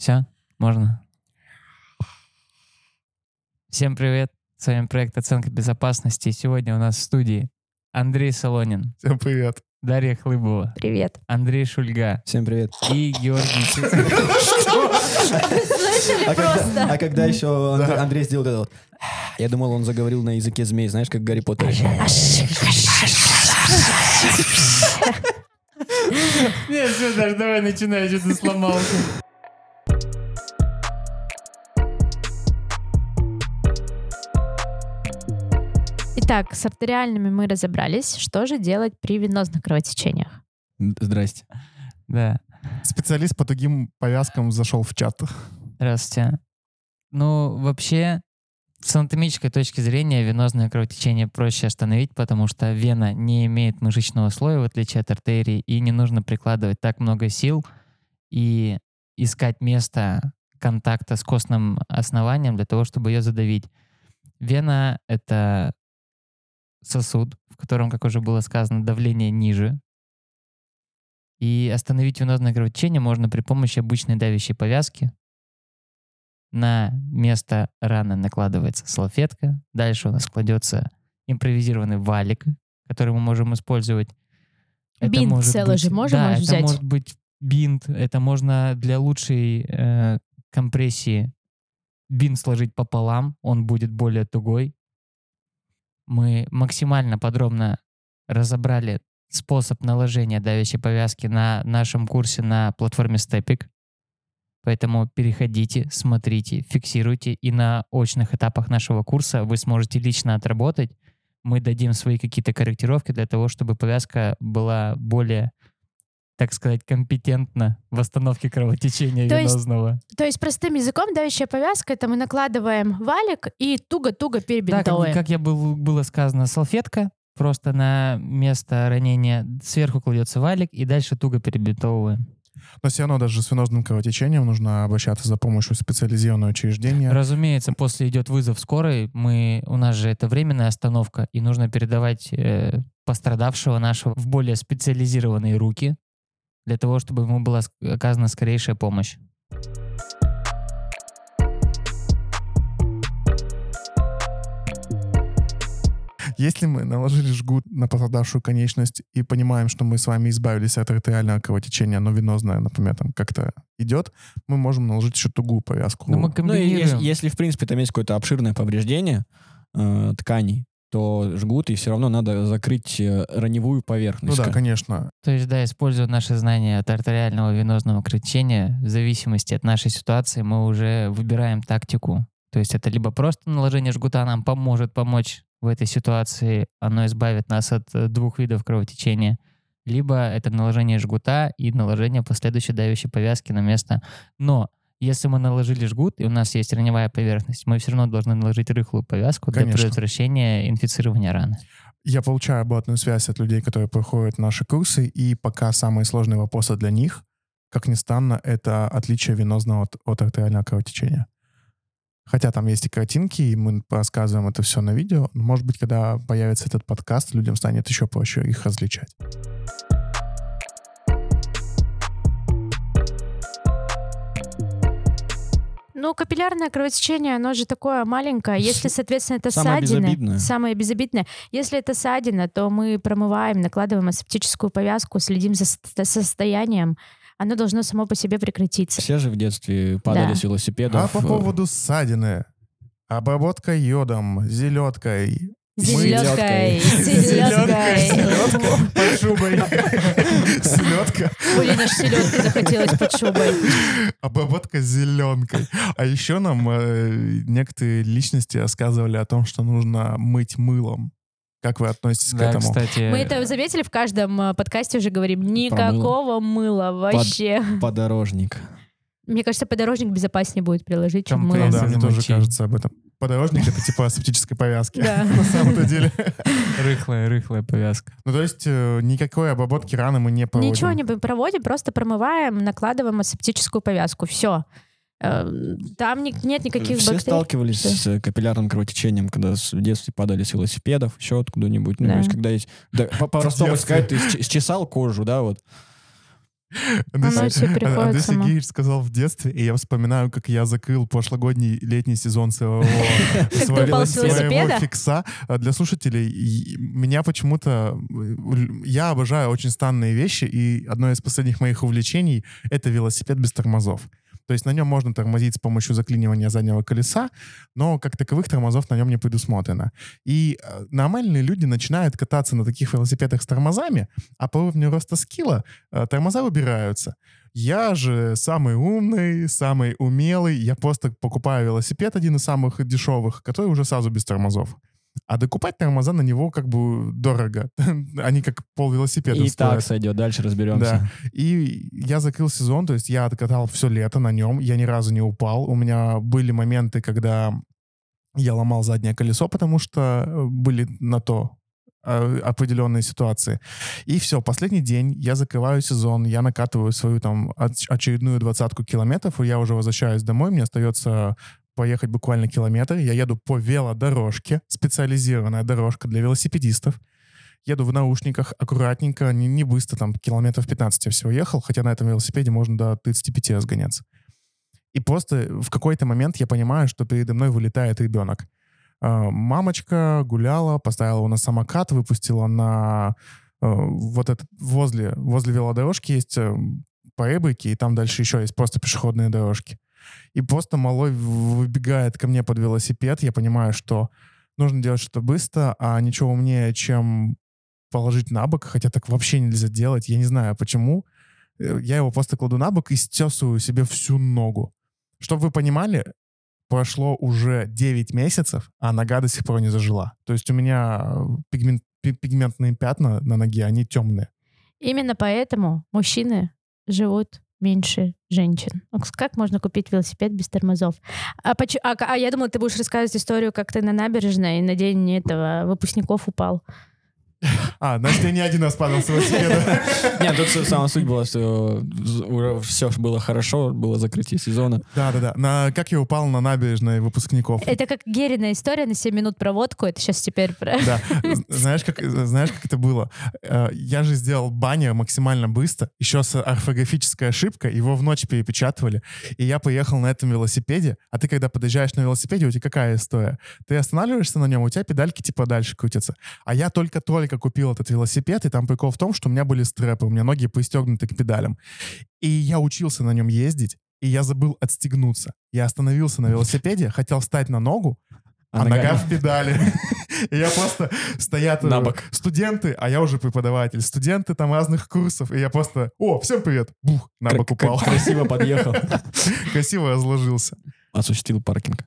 Все, можно. Всем привет. С вами проект «Оценка безопасности». Сегодня у нас в студии Андрей Солонин, Всем привет. Дарья Хлыбова, Привет. Андрей Шульга Всем привет. и Георгий Слышали А просто? а когда еще. Андрей сделал это вот, я думал, он заговорил на языке змей, знаешь, как Гарри Поттере. Нет, все, даже давай начинай, что-то сломался. Итак, с артериальными мы разобрались. Что же делать при венозных кровотечениях? Здрасте. Да, Специалист по тугим повязкам зашел в чат. здравствуйте. Ну, вообще, с анатомической точки зрения венозное кровотечение проще остановить, потому что вена не имеет мышечного слоя, в отличие от артерии, и не нужно прикладывать так много сил и искать место контакта с костным основанием для того, чтобы ее задавить. Вена — это сосуд, в котором, как уже было сказано, давление ниже. И остановить венозное кровотечение можно при помощи обычной давящей повязки. На место раны накладывается салфетка. Дальше у нас кладется импровизированный валик, который мы можем использовать. Бинт может целый быть- же можем да, это взять? может быть бинт. Это можно для лучшей э, компрессии бинт сложить пополам. Он будет более тугой. Мы максимально подробно разобрали способ наложения давящей повязки на нашем курсе на платформе Stepik. Поэтому переходите, смотрите, фиксируйте, и на очных этапах нашего курса вы сможете лично отработать. Мы дадим свои какие-то корректировки для того, чтобы повязка была более, так сказать, компетентна в восстановке кровотечения То есть венозного. То есть простым языком давящая повязка — это мы накладываем валик и туго-туго Да, как, перебинтовываем. как я был, было сказано, салфетка, просто на место ранения сверху кладется валик, и дальше туго перебинтовываем. Но все равно даже с венозным кровотечением нужно обращаться за помощью в специализированное учреждение. Разумеется, после идет вызов скорой. Мы, у нас же это временная остановка, и нужно передавать э, пострадавшего нашего в более специализированные руки для того, чтобы ему была оказана скорейшая помощь. Если мы наложили жгут на пострадавшую конечность и понимаем, что мы с вами избавились от артериального кровотечения, но венозное, например, там как-то идет, мы можем наложить еще тугую повязку. Но мы Ну, и комбинируем. если, если, в принципе, там есть какое-то обширное повреждение э, тканей, то жгут, и все равно надо закрыть э, раневую Ну поверхность. да, конечно. То есть, да, используя наши знания от артериального венозного кровотечения, в зависимости от нашей ситуации, мы уже выбираем тактику. То есть это либо просто наложение жгута нам поможет помочь в этой ситуации, оно избавит нас от э, двух видов кровотечения, либо это наложение жгута и наложение последующей давящей повязки на место. Но если мы наложили жгут, и у нас есть раневая поверхность, мы все равно должны наложить рыхлую повязку для Конечно. предотвращения инфицирования раны. Я получаю обратную связь от людей, которые проходят наши курсы, и пока самые сложные вопросы для них, как ни странно, это отличие венозного от, от артериального кровотечения. Хотя там есть и картинки, и мы рассказываем это все на видео, но, может быть, когда появится этот подкаст, людям станет еще проще их различать. Ну, капиллярное кровотечение, оно же такое маленькое. Если, соответственно, это Самое ссадина, безобидное. самое безобидное. Если это ссадина, то мы промываем, накладываем асептическую повязку, следим за ст- состоянием. Оно должно само по себе прекратиться. Все же в детстве падали Да. с велосипедов. А по поводу ссадины. Обработка йодом, зеленкой. Зеленкой, селедкой. Под шубой. Селедка. Блин, аж селедки захотелось под шубой. Обработка зеленкой. А еще нам э, некоторые личности рассказывали о том, что нужно мыть мылом. Как вы относитесь к Да, этому? кстати, Мы это заметили в каждом э, подкасте уже говорим. Никакого мыла вообще. Подорожник. Мне кажется, подорожник безопаснее будет приложить, чем мыло. Да, мне тоже кажется об этом. Подорожник — это типа асептической повязки. Да. На самом-то деле. рыхлая, рыхлая повязка. Ну, то есть э, никакой обработки раны мы не проводим. Ничего не проводим, просто промываем, накладываем асептическую повязку. Все. Там ни- нет никаких Все бактерий. сталкивались Да. с э, капиллярным кровотечением, когда с- в детстве падали с велосипедов, еще откуда-нибудь. Ну, Да. то есть, когда есть... да, по- По-простому сказать, ты счесал кожу, да, вот. Андрей Андрей. Сергеевич сказал в детстве, и я вспоминаю, как я закрыл прошлогодний летний сезон своего, фикса. А Для слушателей, меня почему-то... Я обожаю очень странные вещи, и одно из последних моих увлечений — это велосипед без тормозов. То есть на нем можно тормозить с помощью заклинивания заднего колеса, но как таковых тормозов на нем не предусмотрено. И э, нормальные люди начинают кататься на таких велосипедах с тормозами, а по уровню роста скилла э, тормоза выбираются. Я же самый умный, самый умелый. Я просто покупаю велосипед, один из самых дешевых, который уже сразу без тормозов. А докупать тормоза на него как бы дорого. Они как пол велосипеда И стоят. так сойдет, дальше разберемся. И я закрыл сезон, то есть я откатал все лето на нем, я ни разу не упал. У меня были моменты, когда я ломал заднее колесо, потому что э, были на то э, определенные ситуации. И все, последний день я закрываю сезон, я накатываю свою там оч- очередную двадцатку километров, и я уже возвращаюсь домой, мне остается поехать буквально километр. Я еду по велодорожке, специализированная дорожка для велосипедистов еду в наушниках, аккуратненько, не, не быстро, там, километров 15 я всего ехал, хотя на этом велосипеде можно до 35 разгоняться. И просто в какой-то момент я понимаю, что передо мной вылетает ребенок. А, Мамочка гуляла, поставила его на самокат, выпустила на э, вот этот, возле, возле велодорожки есть э, поребрики, и там дальше еще есть просто пешеходные дорожки. И просто малой выбегает ко мне под велосипед, я понимаю, что нужно делать что-то быстро, а ничего умнее, чем положить на бок, хотя так вообще нельзя делать. Я не знаю, почему. Э, Я его просто кладу на бок и стесываю себе всю ногу. Чтобы вы понимали, прошло уже 9 месяцев, а нога до сих пор не зажила. То есть у меня э, пигмент, пи- пигментные пятна на ноге, они темные. Именно поэтому мужчины живут меньше женщин. Ну, Как можно купить велосипед без тормозов? А, поч- а, а я думала, ты будешь рассказывать историю, как ты на набережной на день этого выпускников упал. А, значит, я не один раз падал с велосипеда. Нет, тут самая суть была, что все было хорошо, было закрытие сезона. Да-да-да. На, как я упал на набережной выпускников. Это как Герина история на 7 минут проводку. Это сейчас теперь про... Да. Знаешь, как, знаешь, как это было? Э, Я же сделал баннер максимально быстро, еще с орфографической ошибкой, его в ночь перепечатывали, и я поехал на этом велосипеде, а ты, когда подъезжаешь на велосипеде, у тебя какая история? Ты останавливаешься на нем, у тебя педальки типа дальше крутятся. А я только-только купил этот велосипед, и там прикол в том, что у меня были стрэпы, у меня ноги пристегнуты к педалям. И я учился на нем ездить, и я забыл отстегнуться. Я остановился на велосипеде, хотел встать на ногу, а, нога в педали. И я просто стоят На э, бок. студенты, а я уже преподаватель. Студенты там разных курсов. И я просто, о, всем привет. Бух, на бок упал. Красиво подъехал. Красиво разложился. Осуществил паркинг.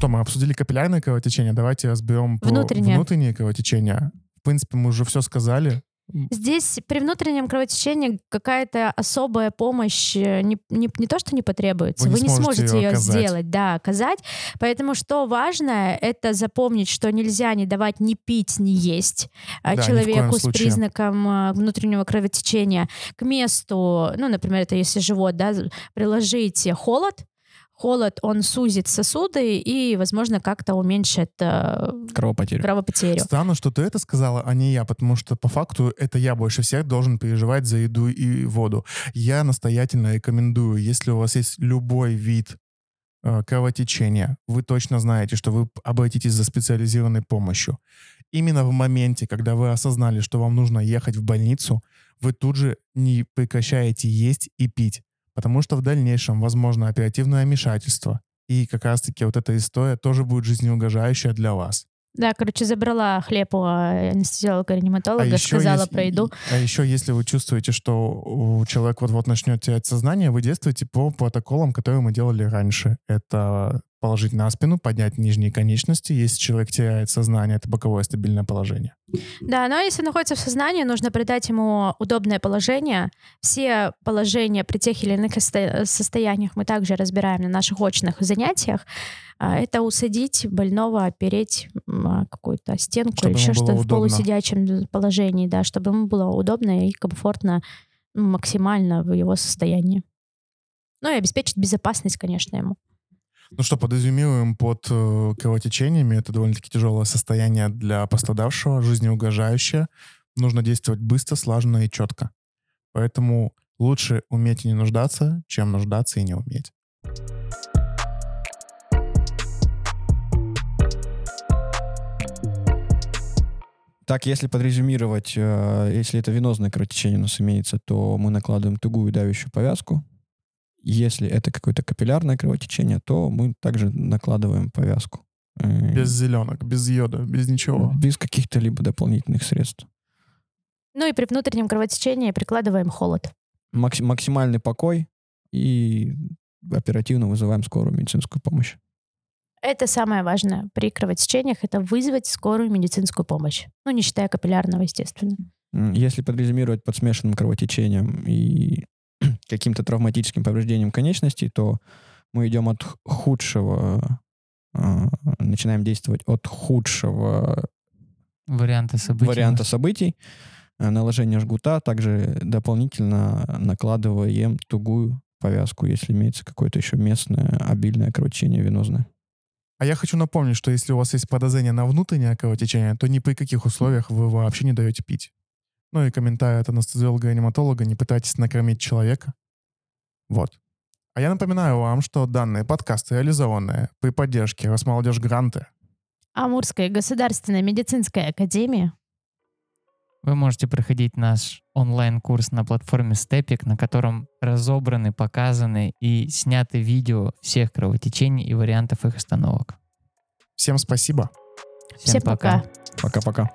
Что, мы обсудили капиллярное кровотечение. Давайте разберем Внутреннее. внутреннее кровотечение. В принципе, мы уже все сказали. Здесь при внутреннем кровотечении какая-то особая помощь э, не, не, не то, что не потребуется, Вы вы не сможете сможете ее оказать. сделать, да, оказать. Поэтому что важно, это запомнить, что нельзя не давать ни пить, ни есть Да, человеку с случае. признаком а, внутреннего кровотечения. К месту, ну, например, это если живот, да, приложить холод, холод, он сузит сосуды и, возможно, как-то уменьшит э, Кровопотеря. кровопотерю. Странно, что ты это сказала, а не я, потому что по факту это я больше всех должен переживать за еду и воду. Я настоятельно рекомендую, если у вас есть любой вид э, кровотечения, вы точно знаете, что вы обратитесь за специализированной помощью. Именно в моменте, когда вы осознали, что вам нужно ехать в больницу, вы тут же не прекращаете есть и пить, потому что в дальнейшем возможно оперативное вмешательство. И как раз-таки вот эта история тоже будет жизнеугрожающая для вас. Да, короче, забрала хлеб у э, анестезиолога-реаниматолога, еще сказала если- про еду. А еще, если вы чувствуете, что у человек вот-вот начнет терять сознание, вы действуете по протоколам, которые мы делали раньше. Это положить на спину, поднять нижние конечности. Если человек теряет сознание, это боковое стабильное положение. Да, но если находится в сознании, нужно придать ему удобное положение. Все положения при тех или иных состо- состояниях мы также разбираем на наших очных занятиях. А, Это усадить больного, опереть о какую-то стенку Чтобы или еще что-то в полусидячем положении, да, чтобы ему было удобно и комфортно м, максимально в его состоянии. Ну и обеспечить безопасность, конечно, ему. Ну что, подразумеваем под э, кровотечениями. Это довольно-таки тяжелое состояние для пострадавшего, жизнеугрожающее. Нужно действовать быстро, слаженно и четко. Поэтому лучше уметь и не нуждаться, чем нуждаться и не уметь. Так, если подрезюмировать, э, если это венозное кровотечение у нас имеется, то мы накладываем тугую давящую повязку. Если это какое-то капиллярное кровотечение, то мы также накладываем повязку. Э, Без зеленок, без йода, без ничего. Без каких-то либо дополнительных средств. Ну и при внутреннем кровотечении прикладываем холод. Макси- максимальный покой и оперативно вызываем скорую медицинскую помощь. Это самое важное при кровотечениях, это вызвать скорую медицинскую помощь. Ну, не считая капиллярного, естественно. Если подрезюмировать под смешанным кровотечением и каким-то травматическим повреждением конечностей, то мы идем от худшего, э, начинаем действовать от худшего Варианты событий. варианта событий, э, наложение жгута, также дополнительно накладываем тугую повязку, если имеется какое-то еще местное обильное кровотечение венозное. А я хочу напомнить, что если у вас есть подозрение на внутреннее кровотечение, то ни при каких условиях вы вообще не даете пить. Ну и комментарий от анестезиолога-реаниматолога, не пытайтесь накормить человека. Вот. А я напоминаю вам, что данные подкасты реализованы при поддержке Росмолодежь Гранты. Амурская государственная медицинская академия. Вы можете проходить наш онлайн-курс на платформе Степик, на котором разобраны, показаны и сняты видео всех кровотечений и вариантов их остановок. Всем спасибо. Всем Всем пока. Пока-пока.